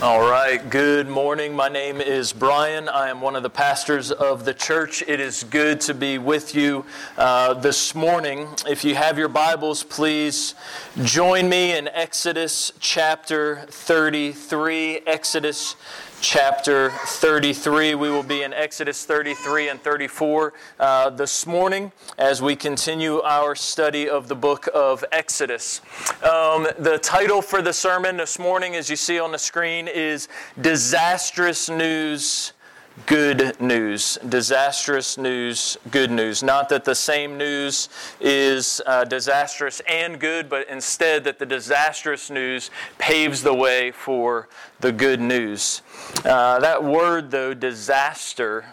All right, good morning. My name is Brian. I am one of the pastors of the church. It is good to be with you uh, this morning. If you have your Bibles, please join me in Exodus chapter 33. Exodus chapter 33. We will be in Exodus 33 and 34 uh, this morning as we continue our study of the book of Exodus. Um, the title for the sermon this morning, as you see on the screen, is Disastrous News good news. Disastrous news, good news. Not that the same news is uh, disastrous and good, but instead that the disastrous news paves the way for the good news. Uh, that word, though, disaster,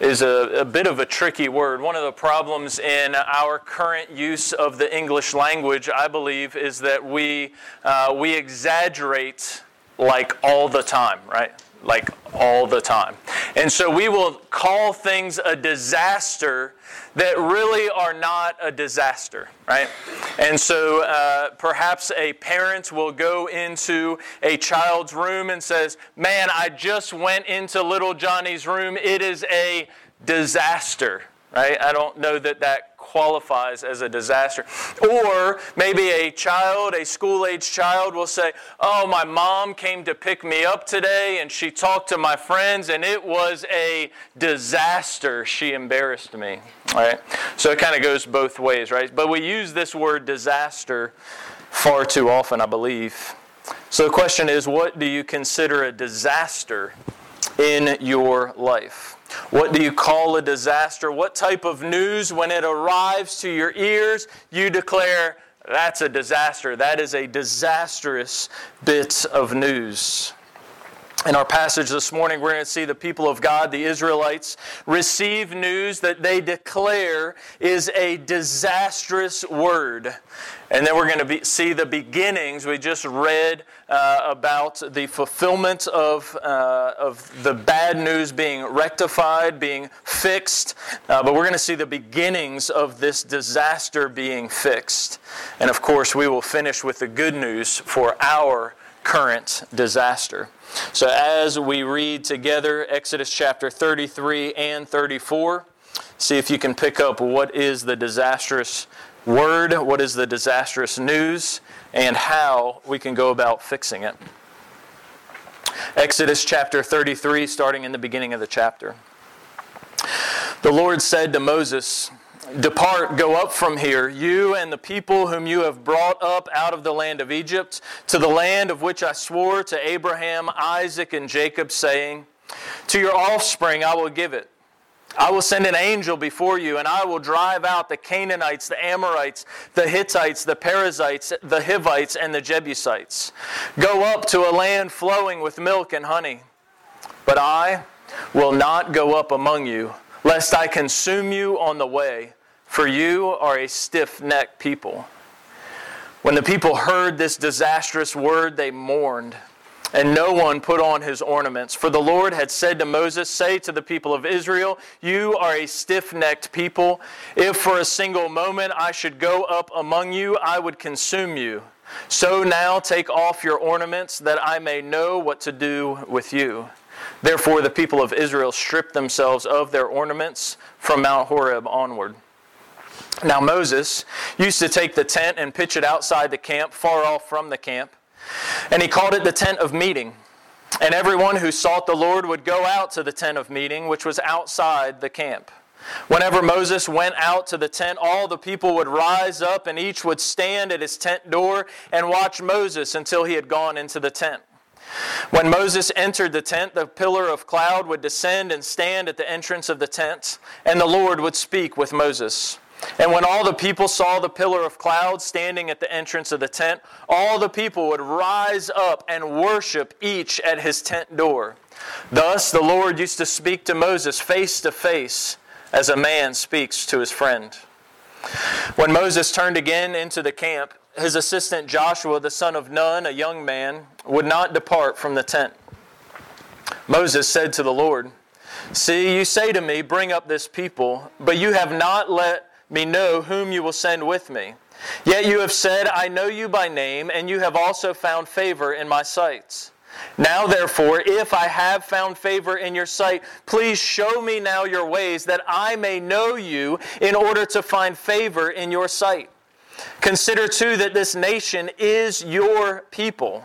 is a, a, bit of a tricky word. One of the problems in our current use of the English language, I believe, is that we, uh, we exaggerate like all the time, right? Like all the time. And so we will call things a disaster that really are not a disaster, right? And so uh, perhaps a parent will go into a child's room and says, "Man, I just went into little Johnny's room. It is a disaster." Right? I don't know that that qualifies as a disaster. Or maybe a child, a school age child, will say, Oh, my mom came to pick me up today and she talked to my friends and it was a disaster. She embarrassed me. All right? So it kind of goes both ways, right? But we use this word disaster far too often, I believe. So the question is what do you consider a disaster in your life? What do you call a disaster? What type of news, when it arrives to your ears, you declare, that's a disaster. That is a disastrous bit of news. In our passage this morning, we're going to see the people of God, the Israelites, receive news that they declare is a disastrous word. And then we're going to be, see the beginnings. We just read uh, about the fulfillment of, uh, of the bad news being rectified, being fixed. Uh, but we're going to see the beginnings of this disaster being fixed. And of course, we will finish with the good news for our current disaster. So, as we read together Exodus chapter 33 and 34, see if you can pick up what is the disastrous word, what is the disastrous news, and how we can go about fixing it. Exodus chapter 33, starting in the beginning of the chapter. The Lord said to Moses, Depart, go up from here, you and the people whom you have brought up out of the land of Egypt, to the land of which I swore to Abraham, Isaac, and Jacob, saying, To your offspring I will give it. I will send an angel before you, and I will drive out the Canaanites, the Amorites, the Hittites, the Perizzites, the Hivites, and the Jebusites. Go up to a land flowing with milk and honey. But I will not go up among you lest I consume you on the way, for you are a stiff necked people. When the people heard this disastrous word, they mourned, and no one put on his ornaments. For the Lord had said to Moses, Say to the people of Israel, You are a stiff necked people. If for a single moment I should go up among you, I would consume you. So now take off your ornaments, that I may know what to do with you. Therefore, the people of Israel stripped themselves of their ornaments from Mount Horeb onward. Now, Moses used to take the tent and pitch it outside the camp, far off from the camp, and he called it the tent of meeting. And everyone who sought the Lord would go out to the tent of meeting, which was outside the camp. Whenever Moses went out to the tent, all the people would rise up, and each would stand at his tent door and watch Moses until he had gone into the tent. When Moses entered the tent, the pillar of cloud would descend and stand at the entrance of the tent, and the Lord would speak with Moses. And when all the people saw the pillar of cloud standing at the entrance of the tent, all the people would rise up and worship each at his tent door. Thus the Lord used to speak to Moses face to face as a man speaks to his friend. When Moses turned again into the camp, his assistant Joshua, the son of Nun, a young man, would not depart from the tent. Moses said to the Lord, See, you say to me, Bring up this people, but you have not let me know whom you will send with me. Yet you have said, I know you by name, and you have also found favor in my sight. Now, therefore, if I have found favor in your sight, please show me now your ways, that I may know you in order to find favor in your sight. Consider too that this nation is your people.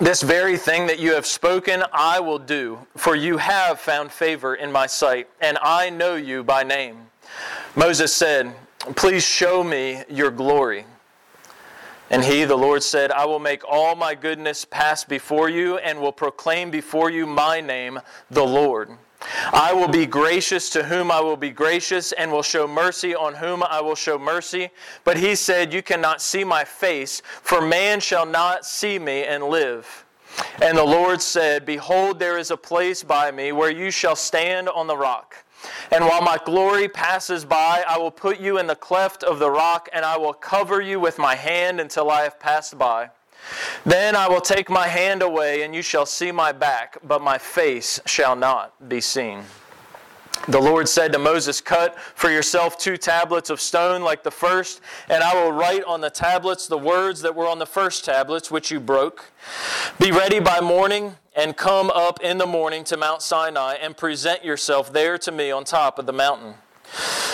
this very thing that you have spoken, I will do, for you have found favor in my sight, and I know you by name. Moses said, Please show me your glory. And he, the Lord, said, I will make all my goodness pass before you, and will proclaim before you my name, the Lord. I will be gracious to whom I will be gracious, and will show mercy on whom I will show mercy. But he said, You cannot see my face, for man shall not see me and live. And the Lord said, Behold, there is a place by me where you shall stand on the rock. And while my glory passes by, I will put you in the cleft of the rock, and I will cover you with my hand until I have passed by. Then I will take my hand away, and you shall see my back, but my face shall not be seen. The Lord said to Moses, Cut for yourself two tablets of stone like the first, and I will write on the tablets the words that were on the first tablets, which you broke. Be ready by morning, and come up in the morning to Mount Sinai, and present yourself there to me on top of the mountain.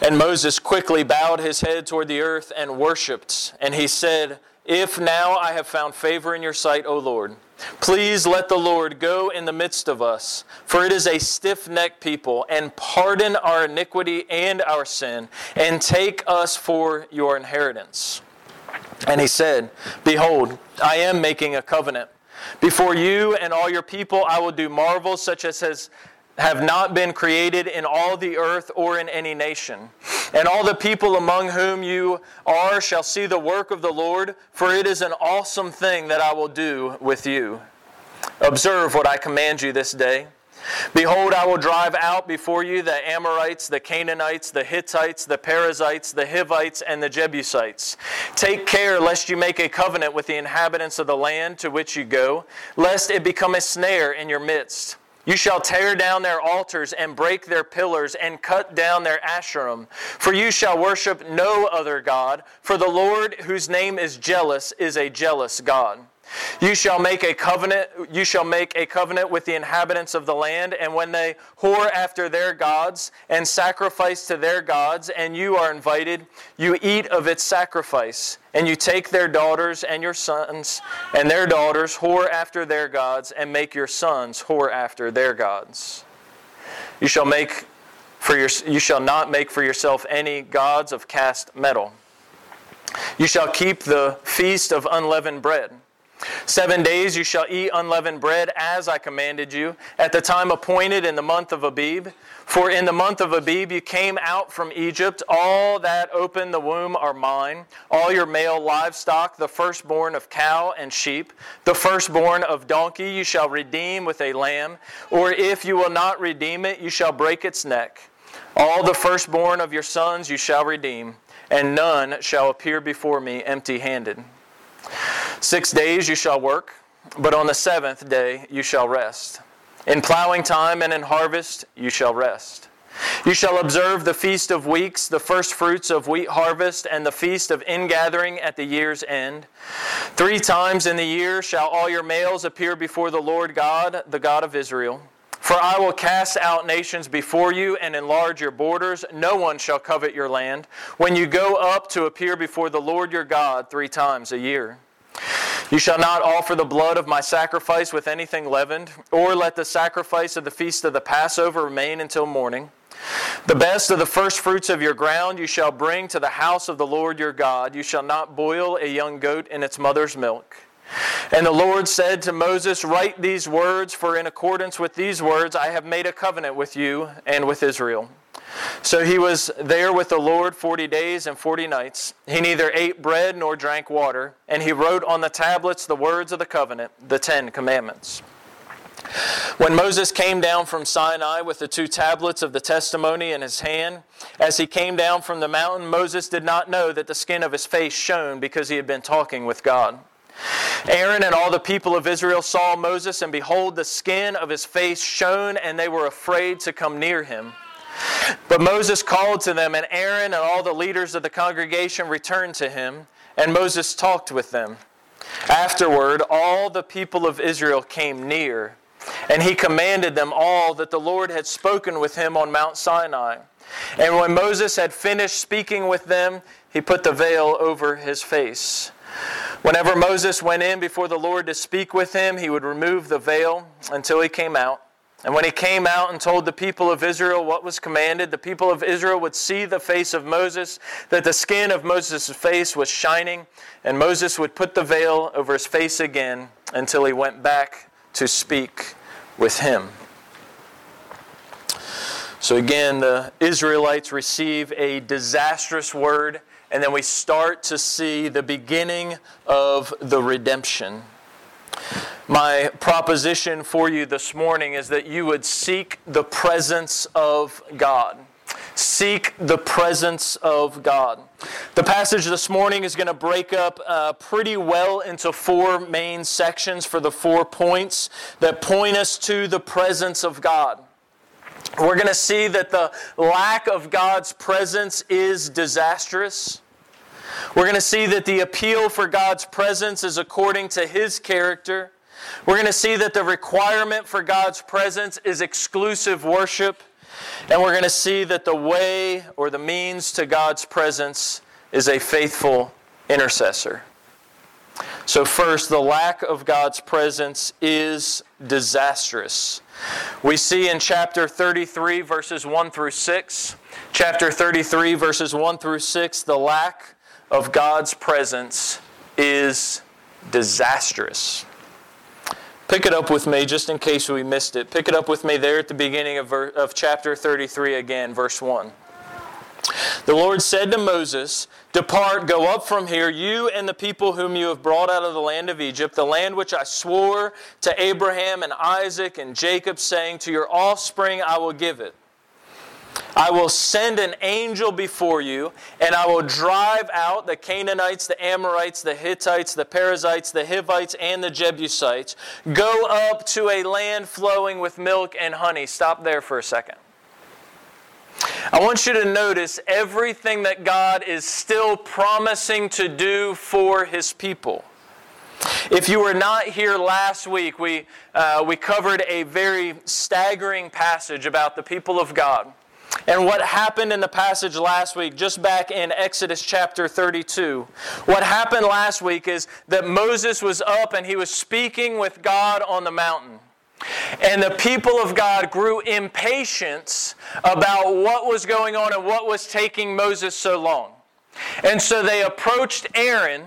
And Moses quickly bowed his head toward the earth and worshiped. And he said, If now I have found favor in your sight, O Lord, please let the Lord go in the midst of us, for it is a stiff necked people, and pardon our iniquity and our sin, and take us for your inheritance. And he said, Behold, I am making a covenant. Before you and all your people, I will do marvels such as has have not been created in all the earth or in any nation. And all the people among whom you are shall see the work of the Lord, for it is an awesome thing that I will do with you. Observe what I command you this day. Behold, I will drive out before you the Amorites, the Canaanites, the Hittites, the Perizzites, the Hivites, and the Jebusites. Take care lest you make a covenant with the inhabitants of the land to which you go, lest it become a snare in your midst. You shall tear down their altars and break their pillars and cut down their asherim. For you shall worship no other God, for the Lord, whose name is jealous, is a jealous God. You shall make a covenant you shall make a covenant with the inhabitants of the land and when they whore after their gods and sacrifice to their gods and you are invited you eat of its sacrifice and you take their daughters and your sons and their daughters whore after their gods and make your sons whore after their gods. You shall make for your, you shall not make for yourself any gods of cast metal. You shall keep the feast of unleavened bread. Seven days you shall eat unleavened bread as I commanded you, at the time appointed in the month of Abib. For in the month of Abib you came out from Egypt. All that open the womb are mine. All your male livestock, the firstborn of cow and sheep, the firstborn of donkey, you shall redeem with a lamb. Or if you will not redeem it, you shall break its neck. All the firstborn of your sons you shall redeem, and none shall appear before me empty handed. Six days you shall work, but on the seventh day you shall rest. In plowing time and in harvest you shall rest. You shall observe the feast of weeks, the first fruits of wheat harvest, and the feast of ingathering at the year's end. Three times in the year shall all your males appear before the Lord God, the God of Israel. For I will cast out nations before you and enlarge your borders. No one shall covet your land. When you go up to appear before the Lord your God three times a year. You shall not offer the blood of my sacrifice with anything leavened, or let the sacrifice of the feast of the Passover remain until morning. The best of the first fruits of your ground you shall bring to the house of the Lord your God. You shall not boil a young goat in its mother's milk. And the Lord said to Moses, Write these words, for in accordance with these words I have made a covenant with you and with Israel. So he was there with the Lord forty days and forty nights. He neither ate bread nor drank water, and he wrote on the tablets the words of the covenant, the Ten Commandments. When Moses came down from Sinai with the two tablets of the testimony in his hand, as he came down from the mountain, Moses did not know that the skin of his face shone because he had been talking with God. Aaron and all the people of Israel saw Moses, and behold, the skin of his face shone, and they were afraid to come near him. But Moses called to them, and Aaron and all the leaders of the congregation returned to him, and Moses talked with them. Afterward, all the people of Israel came near, and he commanded them all that the Lord had spoken with him on Mount Sinai. And when Moses had finished speaking with them, he put the veil over his face. Whenever Moses went in before the Lord to speak with him, he would remove the veil until he came out. And when he came out and told the people of Israel what was commanded, the people of Israel would see the face of Moses, that the skin of Moses' face was shining, and Moses would put the veil over his face again until he went back to speak with him. So again, the Israelites receive a disastrous word and then we start to see the beginning of the redemption. My proposition for you this morning is that you would seek the presence of God. Seek the presence of God. The passage this morning is going to break up uh, pretty well into four main sections for the four points that point us to the presence of God. We're going to see that the lack of God's presence is disastrous. We're going to see that the appeal for God's presence is according to His character. We're going to see that the requirement for God's presence is exclusive worship. And we're going to see that the way or the means to God's presence is a faithful intercessor. So, first, the lack of God's presence is disastrous. We see in chapter 33, verses 1 through 6, chapter 33, verses 1 through 6, the lack of God's presence is disastrous. Pick it up with me just in case we missed it. Pick it up with me there at the beginning of, ver- of chapter 33 again, verse 1. The Lord said to Moses, Depart, go up from here, you and the people whom you have brought out of the land of Egypt, the land which I swore to Abraham and Isaac and Jacob, saying, To your offspring I will give it. I will send an angel before you, and I will drive out the Canaanites, the Amorites, the Hittites, the Perizzites, the Hivites, and the Jebusites. Go up to a land flowing with milk and honey. Stop there for a second. I want you to notice everything that God is still promising to do for His people. If you were not here last week, we, uh, we covered a very staggering passage about the people of God. And what happened in the passage last week, just back in Exodus chapter 32, what happened last week is that Moses was up and he was speaking with God on the mountain. And the people of God grew impatient about what was going on and what was taking Moses so long. And so they approached Aaron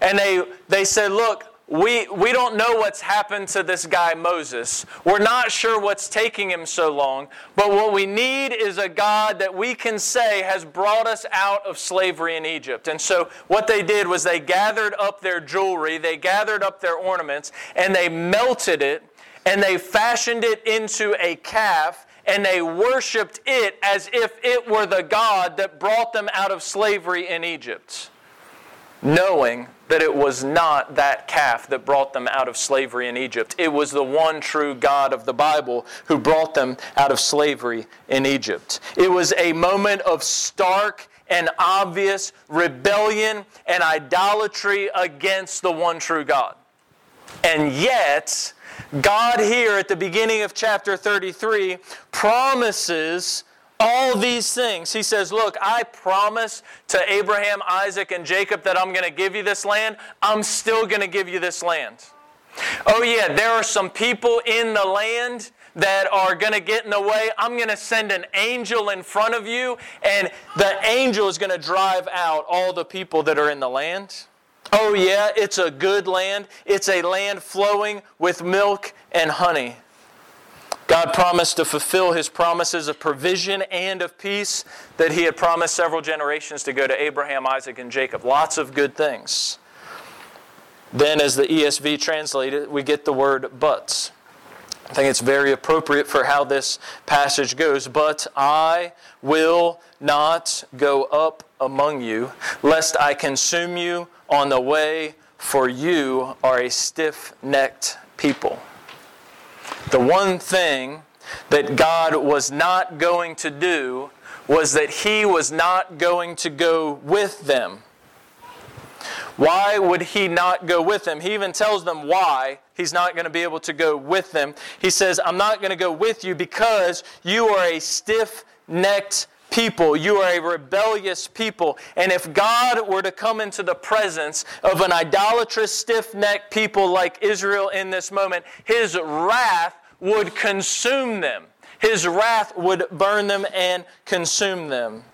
and they, they said, Look, we, we don't know what's happened to this guy Moses. We're not sure what's taking him so long, but what we need is a God that we can say has brought us out of slavery in Egypt. And so what they did was they gathered up their jewelry, they gathered up their ornaments, and they melted it, and they fashioned it into a calf, and they worshiped it as if it were the God that brought them out of slavery in Egypt, knowing that it was not that calf that brought them out of slavery in Egypt. It was the one true God of the Bible who brought them out of slavery in Egypt. It was a moment of stark and obvious rebellion and idolatry against the one true God. And yet, God here at the beginning of chapter 33 promises all these things. He says, Look, I promise to Abraham, Isaac, and Jacob that I'm going to give you this land. I'm still going to give you this land. Oh, yeah, there are some people in the land that are going to get in the way. I'm going to send an angel in front of you, and the angel is going to drive out all the people that are in the land. Oh, yeah, it's a good land. It's a land flowing with milk and honey. God promised to fulfill his promises of provision and of peace that he had promised several generations to go to Abraham, Isaac, and Jacob. Lots of good things. Then, as the ESV translated, we get the word but. I think it's very appropriate for how this passage goes. But I will not go up among you, lest I consume you on the way, for you are a stiff necked people. The one thing that God was not going to do was that He was not going to go with them. Why would He not go with them? He even tells them why He's not going to be able to go with them. He says, I'm not going to go with you because you are a stiff necked people. You are a rebellious people. And if God were to come into the presence of an idolatrous, stiff necked people like Israel in this moment, his wrath would consume them. His wrath would burn them and consume them.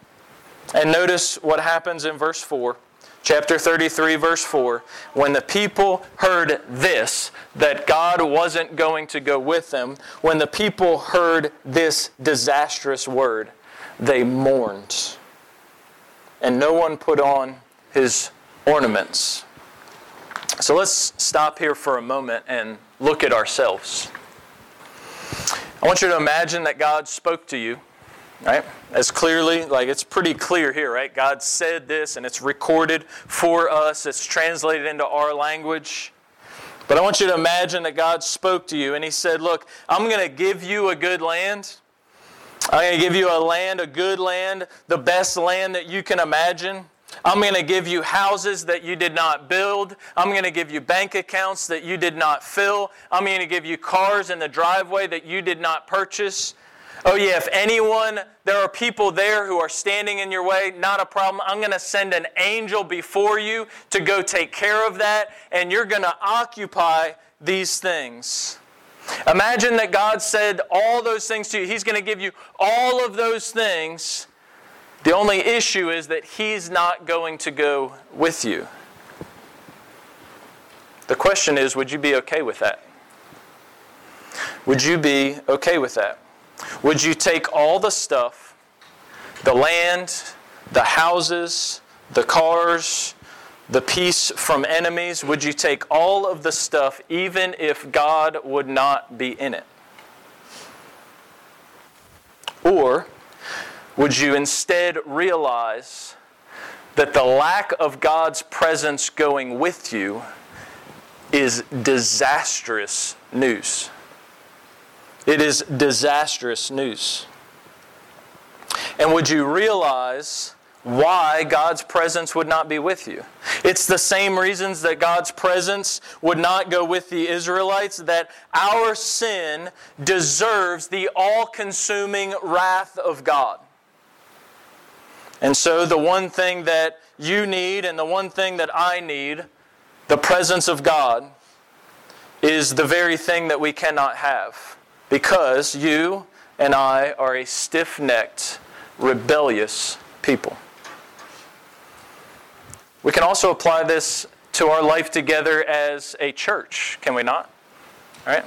And notice what happens in verse 4. Chapter 33, verse 4. When the people heard this, that God wasn't going to go with them, when the people heard this disastrous word, they mourned. And no one put on his ornaments. So let's stop here for a moment and look at ourselves. I want you to imagine that God spoke to you, right? As clearly, like it's pretty clear here, right? God said this and it's recorded for us, it's translated into our language. But I want you to imagine that God spoke to you and He said, Look, I'm going to give you a good land. I'm going to give you a land, a good land, the best land that you can imagine. I'm going to give you houses that you did not build. I'm going to give you bank accounts that you did not fill. I'm going to give you cars in the driveway that you did not purchase. Oh, yeah, if anyone, there are people there who are standing in your way, not a problem. I'm going to send an angel before you to go take care of that, and you're going to occupy these things. Imagine that God said all those things to you. He's going to give you all of those things the only issue is that He's not going to go with you. The question is would you be okay with that? Would you be okay with that? Would you take all the stuff, the land, the houses, the cars, the peace from enemies? Would you take all of the stuff even if God would not be in it? Or would you instead realize that the lack of God's presence going with you is disastrous news? It is disastrous news. And would you realize why God's presence would not be with you. It's the same reasons that God's presence would not go with the Israelites, that our sin deserves the all consuming wrath of God. And so, the one thing that you need and the one thing that I need, the presence of God, is the very thing that we cannot have. Because you and I are a stiff necked, rebellious people. We can also apply this to our life together as a church, can we not? All right?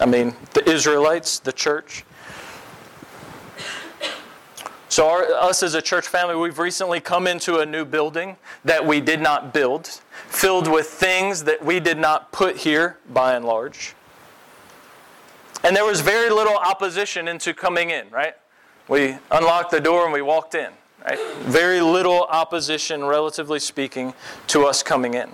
I mean, the Israelites, the church. So, our, us as a church family, we've recently come into a new building that we did not build, filled with things that we did not put here by and large. And there was very little opposition into coming in, right? We unlocked the door and we walked in. Right? Very little opposition, relatively speaking, to us coming in.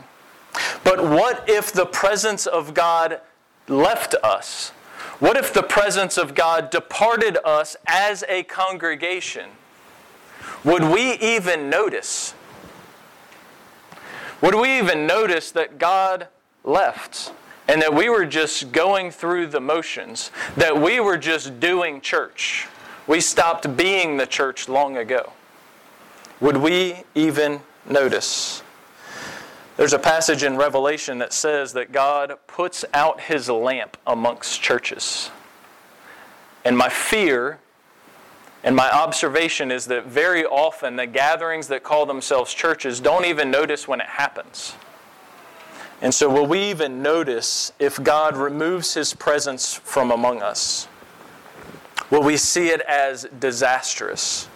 But what if the presence of God left us? What if the presence of God departed us as a congregation? Would we even notice? Would we even notice that God left and that we were just going through the motions, that we were just doing church? We stopped being the church long ago. Would we even notice? There's a passage in Revelation that says that God puts out his lamp amongst churches. And my fear and my observation is that very often the gatherings that call themselves churches don't even notice when it happens. And so, will we even notice if God removes his presence from among us? Will we see it as disastrous?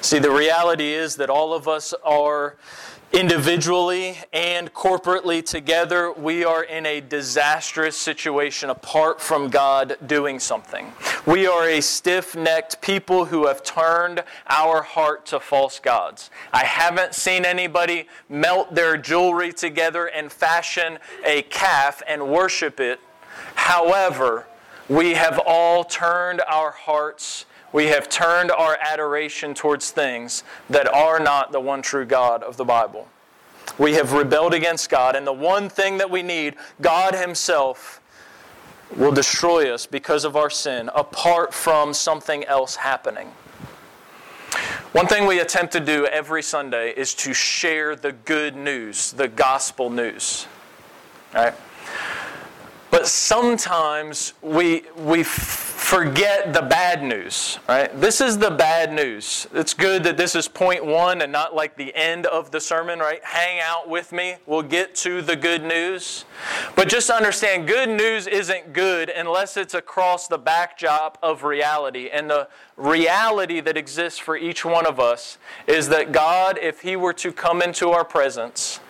See, the reality is that all of us are individually and corporately together, we are in a disastrous situation apart from God doing something. We are a stiff necked people who have turned our heart to false gods. I haven't seen anybody melt their jewelry together and fashion a calf and worship it. However, we have all turned our hearts we have turned our adoration towards things that are not the one true God of the Bible. We have rebelled against God, and the one thing that we need, God Himself, will destroy us because of our sin apart from something else happening. One thing we attempt to do every Sunday is to share the good news, the gospel news. Right? But sometimes we, we forget the bad news, right? This is the bad news. It's good that this is point one and not like the end of the sermon, right? Hang out with me. We'll get to the good news. But just understand good news isn't good unless it's across the backdrop of reality. And the reality that exists for each one of us is that God, if He were to come into our presence,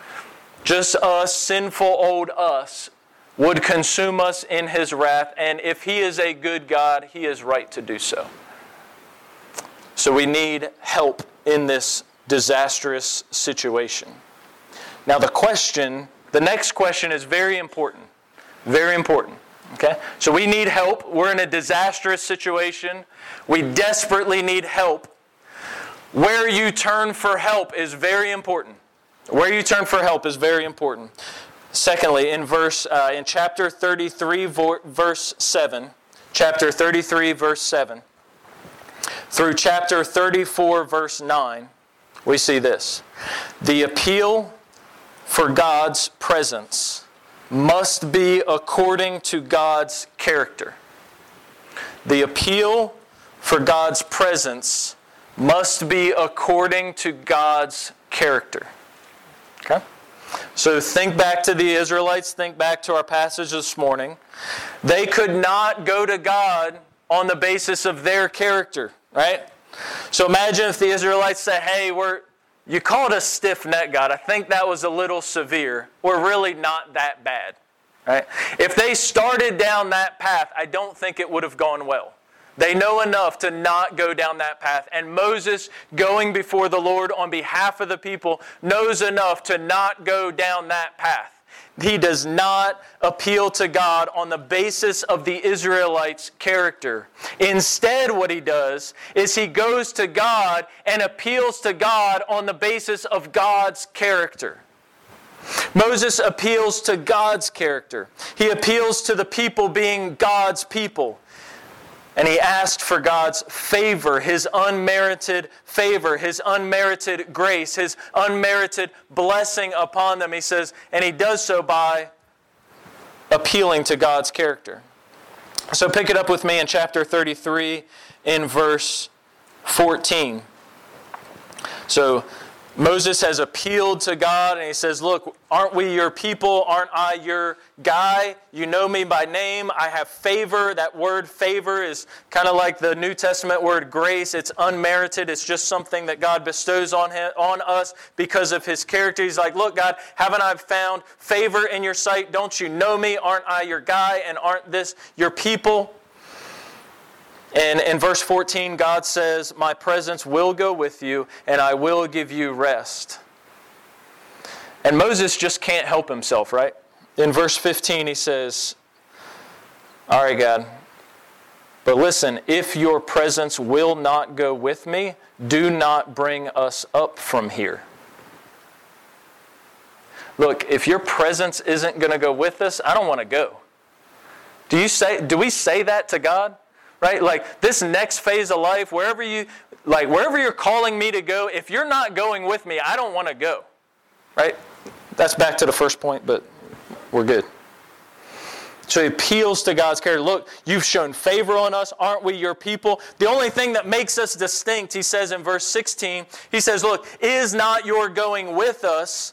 just us, sinful old us, would consume us in his wrath, and if he is a good God, he is right to do so. So we need help in this disastrous situation. Now, the question, the next question is very important. Very important. Okay? So we need help. We're in a disastrous situation. We desperately need help. Where you turn for help is very important. Where you turn for help is very important. Secondly, in verse uh, in chapter 33 verse 7, chapter 33 verse 7 through chapter 34 verse 9, we see this. The appeal for God's presence must be according to God's character. The appeal for God's presence must be according to God's character. Okay? So think back to the Israelites, think back to our passage this morning. They could not go to God on the basis of their character, right? So imagine if the Israelites say, hey, we're, you called us stiff neck, God. I think that was a little severe. We're really not that bad, right? If they started down that path, I don't think it would have gone well. They know enough to not go down that path. And Moses, going before the Lord on behalf of the people, knows enough to not go down that path. He does not appeal to God on the basis of the Israelites' character. Instead, what he does is he goes to God and appeals to God on the basis of God's character. Moses appeals to God's character. He appeals to the people being God's people. And he asked for God's favor, his unmerited favor, his unmerited grace, his unmerited blessing upon them. He says, and he does so by appealing to God's character. So pick it up with me in chapter 33 in verse 14. So Moses has appealed to God and he says, Look, aren't we your people? Aren't I your guy? You know me by name. I have favor. That word favor is kind of like the New Testament word grace. It's unmerited. It's just something that God bestows on, him, on us because of his character. He's like, Look, God, haven't I found favor in your sight? Don't you know me? Aren't I your guy? And aren't this your people? And in verse 14, God says, My presence will go with you, and I will give you rest. And Moses just can't help himself, right? In verse 15, he says, All right, God, but listen, if your presence will not go with me, do not bring us up from here. Look, if your presence isn't going to go with us, I don't want to go. Do you say do we say that to God? Right? Like this next phase of life, wherever you like wherever you're calling me to go, if you're not going with me, I don't want to go. Right? That's back to the first point, but we're good. So he appeals to God's character. Look, you've shown favor on us. Aren't we your people? The only thing that makes us distinct, he says in verse 16, he says, Look, is not your going with us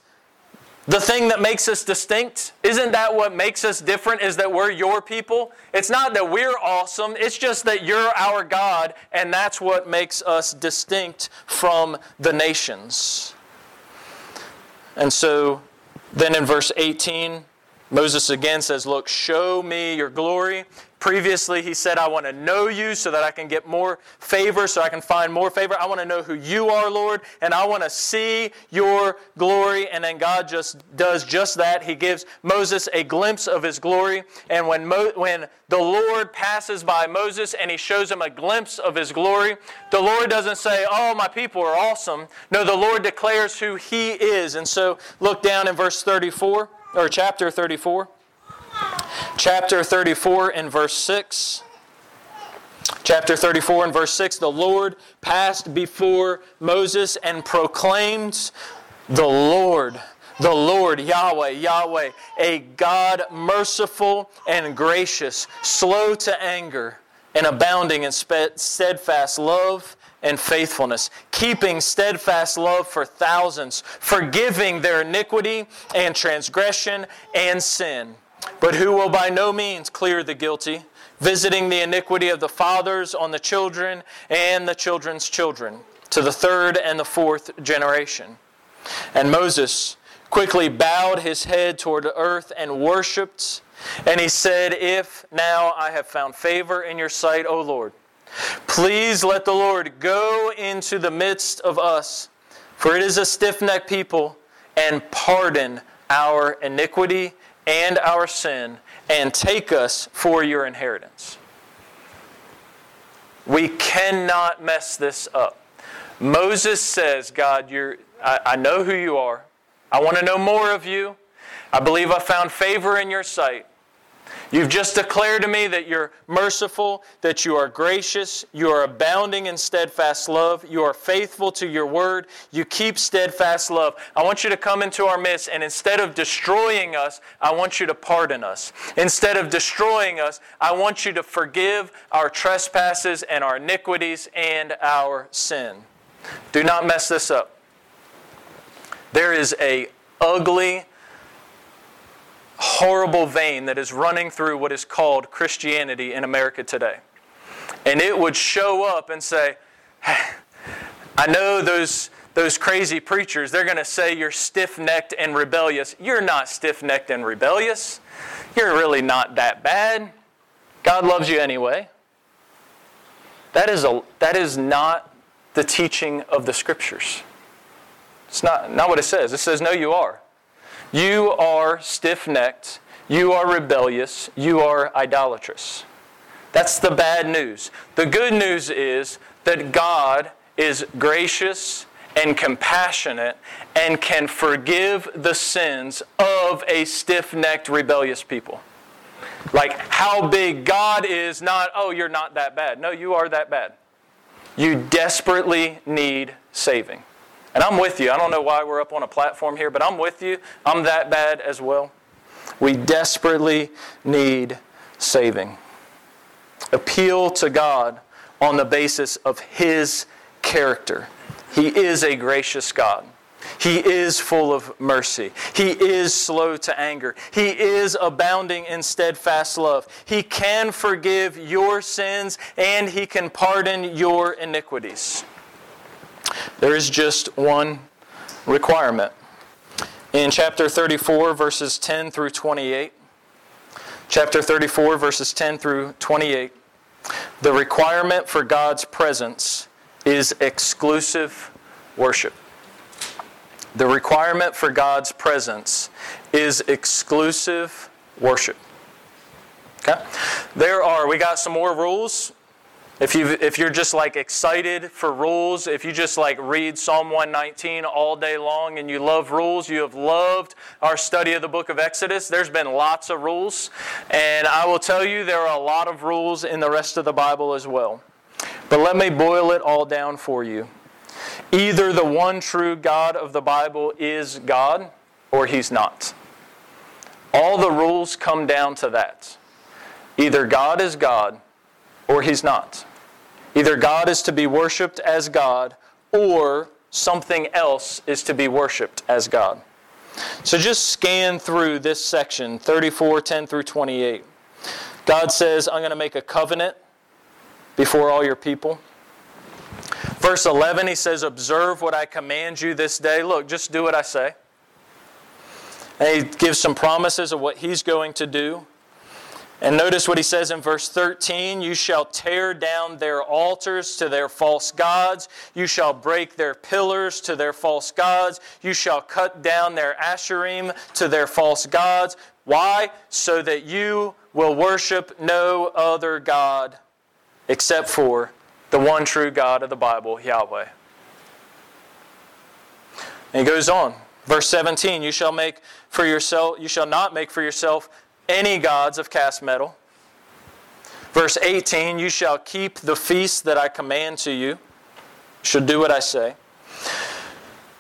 the thing that makes us distinct? Isn't that what makes us different? Is that we're your people? It's not that we're awesome, it's just that you're our God, and that's what makes us distinct from the nations. And so, then in verse 18, Moses again says, Look, show me your glory. Previously, he said, I want to know you so that I can get more favor, so I can find more favor. I want to know who you are, Lord, and I want to see your glory. And then God just does just that. He gives Moses a glimpse of his glory. And when, Mo- when the Lord passes by Moses and he shows him a glimpse of his glory, the Lord doesn't say, Oh, my people are awesome. No, the Lord declares who he is. And so look down in verse 34, or chapter 34 chapter 34 and verse 6. Chapter 34 and verse 6 The Lord passed before Moses and proclaimed, The Lord, the Lord, Yahweh, Yahweh, a God merciful and gracious, slow to anger, and abounding in steadfast love and faithfulness, keeping steadfast love for thousands, forgiving their iniquity and transgression and sin but who will by no means clear the guilty, visiting the iniquity of the fathers on the children and the children's children, to the third and the fourth generation. And Moses quickly bowed his head toward the earth and worshiped. And he said, If now I have found favor in your sight, O Lord, please let the Lord go into the midst of us, for it is a stiff necked people, and pardon our iniquity and our sin and take us for your inheritance. We cannot mess this up. Moses says, God, you're, I, I know who you are. I want to know more of you. I believe I found favor in your sight. You've just declared to me that you're merciful, that you are gracious, you are abounding in steadfast love, you are faithful to your word, you keep steadfast love. I want you to come into our midst, and instead of destroying us, I want you to pardon us. Instead of destroying us, I want you to forgive our trespasses and our iniquities and our sin. Do not mess this up. There is a ugly, horrible vein that is running through what is called Christianity in America today. And it would show up and say, I know those, those crazy preachers, they're going to say you're stiff necked and rebellious. You're not stiff necked and rebellious. You're really not that bad. God loves you anyway. That is, a, that is not the teaching of the scriptures. It's not, not what it says. It says, No, you are. You are stiff necked. You are rebellious. You are idolatrous. That's the bad news. The good news is that God is gracious and compassionate and can forgive the sins of a stiff necked, rebellious people. Like how big God is, not, oh, you're not that bad. No, you are that bad. You desperately need saving. And I'm with you. I don't know why we're up on a platform here, but I'm with you. I'm that bad as well. We desperately need saving. Appeal to God on the basis of His character. He is a gracious God. He is full of mercy. He is slow to anger. He is abounding in steadfast love. He can forgive your sins and He can pardon your iniquities. There is just one requirement. In chapter 34, verses 10 through 28, chapter 34, verses 10 through 28, The requirement for God's presence is exclusive worship. The requirement for God's presence is exclusive worship. Okay? There are, we got some more rules. If, you if you're just like excited for rules, if you just like read Psalm 119 all day long and you love rules, you have loved our study of the book of Exodus. There's been lots of rules. And I will tell you, there are a lot of rules in the rest of the Bible as well. But let me boil it all down for you. Either the one true God of the Bible is God or he's not. All the rules come down to that. Either God is God or he's not. Either God is to be worshiped as God or something else is to be worshiped as God. So just scan through this section, 34, 10 through 28. God says, I'm going to make a covenant before all your people. Verse 11, he says, Observe what I command you this day. Look, just do what I say. And he gives some promises of what he's going to do. And notice what he says in verse 13 You shall tear down their altars to their false gods. You shall break their pillars to their false gods. You shall cut down their asherim to their false gods. Why? So that you will worship no other God except for the one true God of the Bible, Yahweh. And he goes on. Verse 17, you shall make for yourself, you shall not make for yourself any gods of cast metal. Verse 18, you shall keep the feast that I command to you. Should do what I say.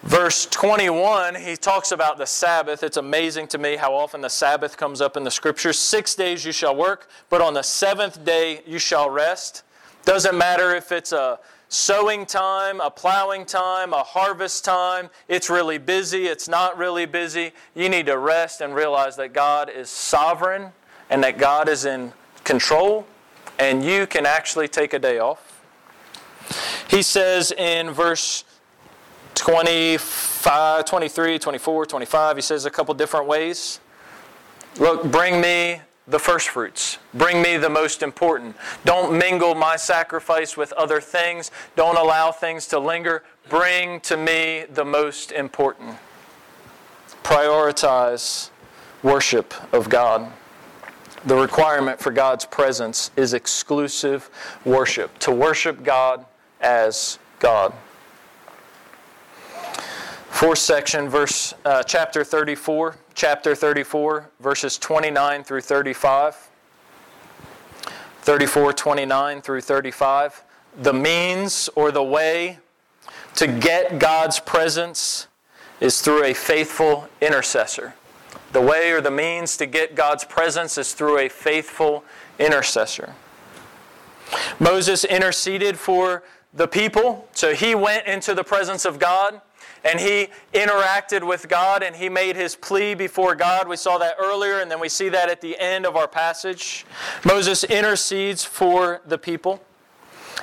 Verse 21, he talks about the Sabbath. It's amazing to me how often the Sabbath comes up in the scriptures. Six days you shall work, but on the seventh day you shall rest. Doesn't matter if it's a sowing time, a plowing time, a harvest time. It's really busy, it's not really busy. You need to rest and realize that God is sovereign and that God is in control, and you can actually take a day off. He says in verse 25, 23, 24, 25, he says a couple different ways. Look, bring me the first fruits. Bring me the most important. Don't mingle my sacrifice with other things. Don't allow things to linger. Bring to me the most important. Prioritize worship of God. The requirement for God's presence is exclusive worship, to worship God as God. Fourth section, verse uh, chapter 34, chapter 34, verses 29 through 35. 34, 29 through 35. The means or the way to get God's presence is through a faithful intercessor. The way or the means to get God's presence is through a faithful intercessor. Moses interceded for the people, so he went into the presence of God and he interacted with God and he made his plea before God. We saw that earlier, and then we see that at the end of our passage. Moses intercedes for the people,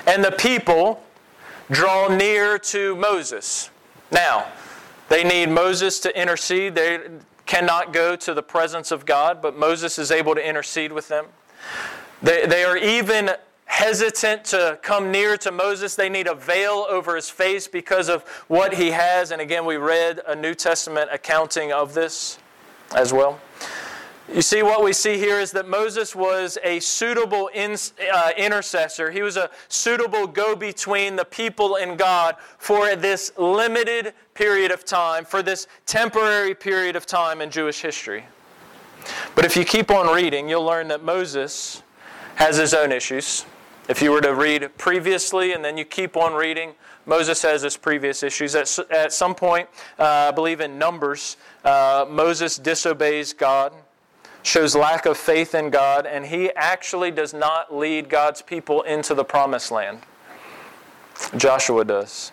and the people draw near to Moses. Now, they need Moses to intercede. They cannot go to the presence of God, but Moses is able to intercede with them. They, they are even hesitant to come near to Moses. They need a veil over his face because of what he has. And again, we read a New Testament accounting of this as well. You see, what we see here is that Moses was a suitable in, uh, intercessor. He was a suitable go between the people and God for this limited period of time, for this temporary period of time in Jewish history. But if you keep on reading, you'll learn that Moses has his own issues. If you were to read previously and then you keep on reading, Moses has his previous issues. At, at some point, uh, I believe in Numbers, uh, Moses disobeys God, shows lack of faith in God, and he actually does not lead God's people into the promised land. Joshua does.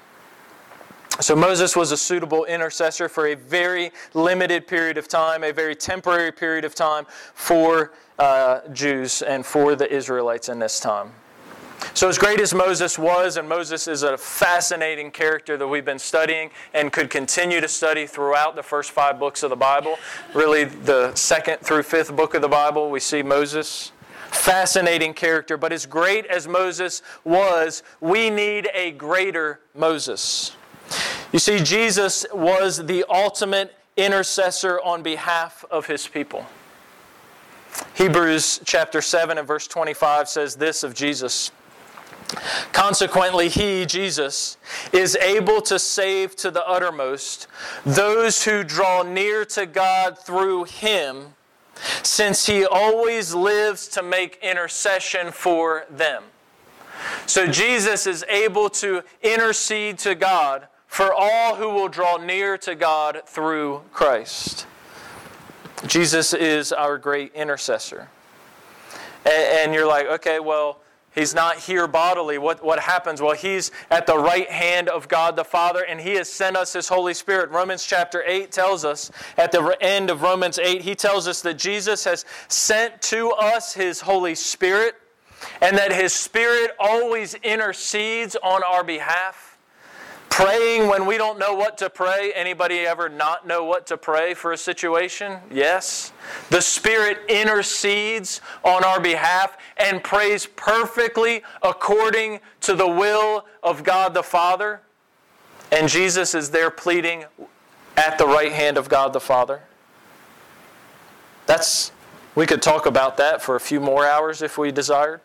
So Moses was a suitable intercessor for a very limited period of time, a very temporary period of time for uh, Jews and for the Israelites in this time. So, as great as Moses was, and Moses is a fascinating character that we've been studying and could continue to study throughout the first five books of the Bible, really the second through fifth book of the Bible, we see Moses. Fascinating character, but as great as Moses was, we need a greater Moses. You see, Jesus was the ultimate intercessor on behalf of his people. Hebrews chapter 7 and verse 25 says this of Jesus. Consequently, he, Jesus, is able to save to the uttermost those who draw near to God through him, since he always lives to make intercession for them. So, Jesus is able to intercede to God for all who will draw near to God through Christ. Jesus is our great intercessor. And, you're like, okay, well, He's not here bodily. What, what happens? Well, He's at the right hand of God the Father, and He has sent us His Holy Spirit. Romans chapter 8 tells us, at the end of Romans 8, He tells us that Jesus has sent to us His Holy Spirit, and that His Spirit always intercedes on our behalf. Praying when we don't know what to pray. Anybody ever not know what to pray for a situation? Yes. The Spirit intercedes on our behalf and prays perfectly according to the will of God the Father. And Jesus is there pleading at the right hand of God the Father. That's we could talk about that for a few more hours if we desired.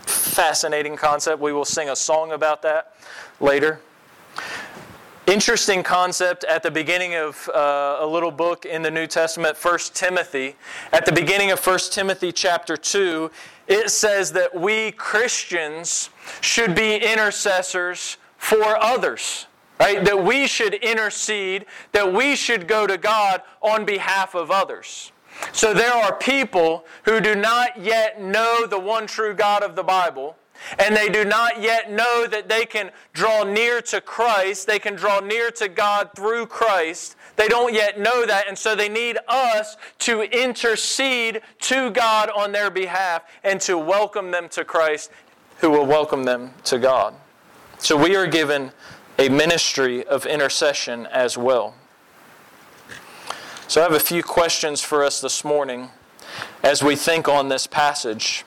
Fascinating concept. We will sing a song about that later. Interesting concept at the beginning of uh, a little book in the New Testament, 1 Timothy. At the beginning of 1 Timothy chapter 2, it says that we Christians should be intercessors for others. Right? That we should intercede, that we should go to God on behalf of others. So there are people who do not yet know the one true God of the Bible and they do not yet know that they can draw near to Christ, they can draw near to God through Christ. They don't yet know that, and so they need us to intercede to God on their behalf and to welcome them to Christ, who will welcome them to God. So we are given a ministry of intercession as well. So I have a few questions for us this morning as we think on this passage.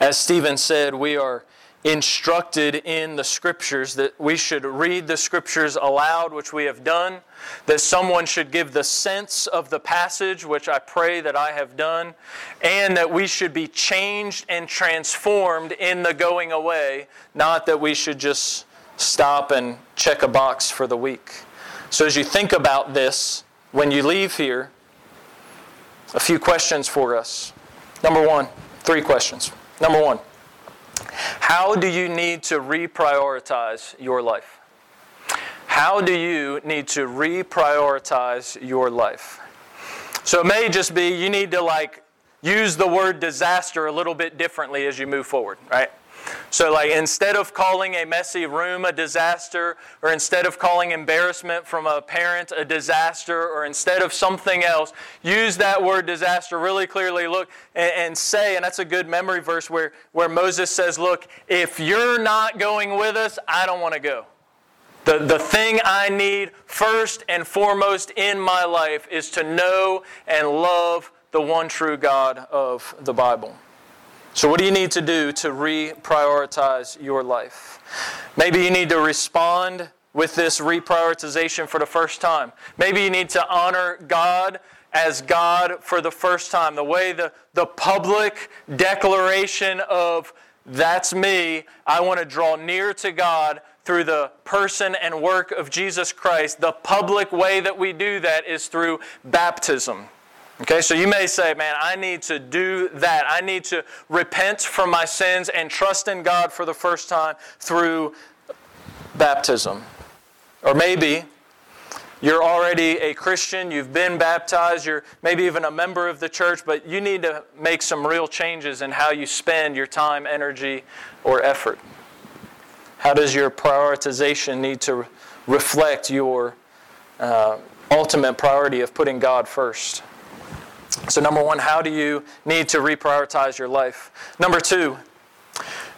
As Stephen said, we are instructed in the scriptures that we should read the scriptures aloud, which we have done, that someone should give the sense of the passage, which I pray that I have done, and that we should be changed and transformed in the going away, not that we should just stop and check a box for the week. So as you think about this, when you leave here, a few questions for us. Number one, three questions. Number one, how do you need to reprioritize your life? How do you need to reprioritize your life? So it may just be you need to like use the word disaster a little bit differently as you move forward, right? So, like, instead of calling a messy room a disaster, or instead of calling embarrassment from a parent a disaster, or instead of something else, use that word disaster really clearly. Look and, and say, and that's a good memory verse where, where Moses says, Look, if you're not going with us, I don't want to go. The, the thing I need first and foremost in my life is to know and love the one true God of the Bible. So, what do you need to do to reprioritize your life? Maybe you need to respond with this reprioritization for the first time. Maybe you need to honor God as God for the first time. The way the, the public declaration of, that's me, I want to draw near to God through the person and work of Jesus Christ. The public way that we do that is through baptism. Okay, so you may say, man, I need to do that. I need to repent from my sins and trust in God for the first time through baptism. Or maybe you're already a Christian, you've been baptized, you're maybe even a member of the church, but you need to make some real changes in how you spend your time, energy, or effort. How does your prioritization need to reflect your uh, ultimate priority of putting God first? So, number one, how do you need to reprioritize your life? Number two,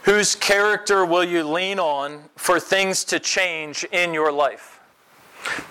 whose character will you lean on for things to change in your life?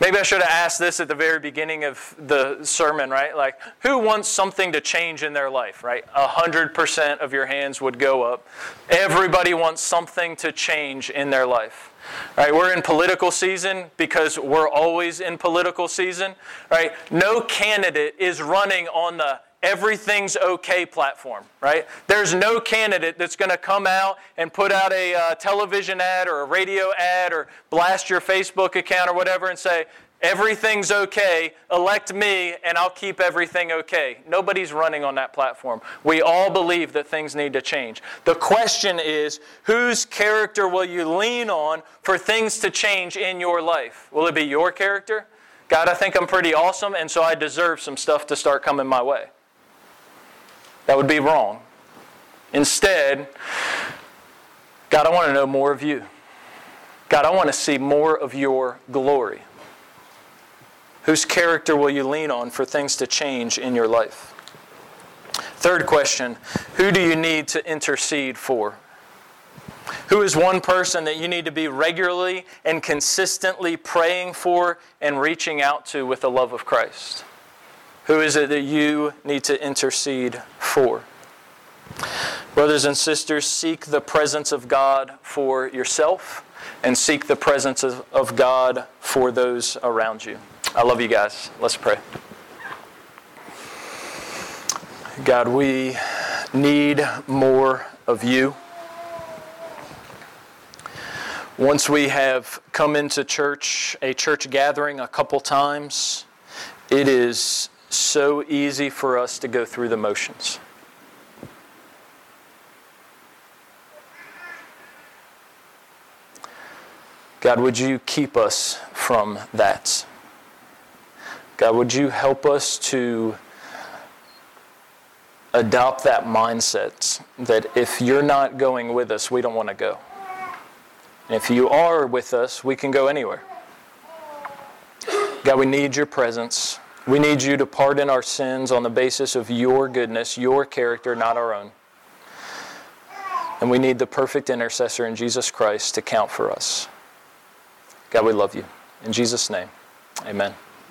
Maybe I should have asked this at the very beginning of the sermon, right? Like, who wants something to change in their life, right? A hundred percent of your hands would go up. Everybody wants something to change in their life. Right, we're in political season because we're always in political season. Right? No candidate is running on the everything's okay platform, right? There's no candidate that's going to come out and put out a uh, television ad or a radio ad or blast your Facebook account or whatever and say, everything's okay, elect me and I'll keep everything okay. Nobody's running on that platform. We all believe that things need to change. The question is, whose character will you lean on for things to change in your life? Will it be your character? God, I think I'm pretty awesome, and so I deserve some stuff to start coming my way. That would be wrong. Instead, God, I want to know more of you. God, I want to see more of your glory. Whose character will you lean on for things to change in your life? Third question Who do you need to intercede for? Who is one person that you need to be regularly and consistently praying for and reaching out to with the love of Christ? Who is it that you need to intercede for? Brothers and sisters, seek the presence of God for yourself and seek the presence of, God for those around you. I love you guys. Let's pray. God, we need more of you. Once we have come into church, a church gathering, a couple times, it is so easy for us to go through the motions. God, would you keep us from that? God, would you help us to adopt that mindset that if you're not going with us, we don't want to go. And if you are with us, we can go anywhere. God, we need your presence. We need you to pardon our sins on the basis of your goodness, your character, not our own. And we need the perfect intercessor in Jesus Christ to count for us. God, we love you. In Jesus' name, amen.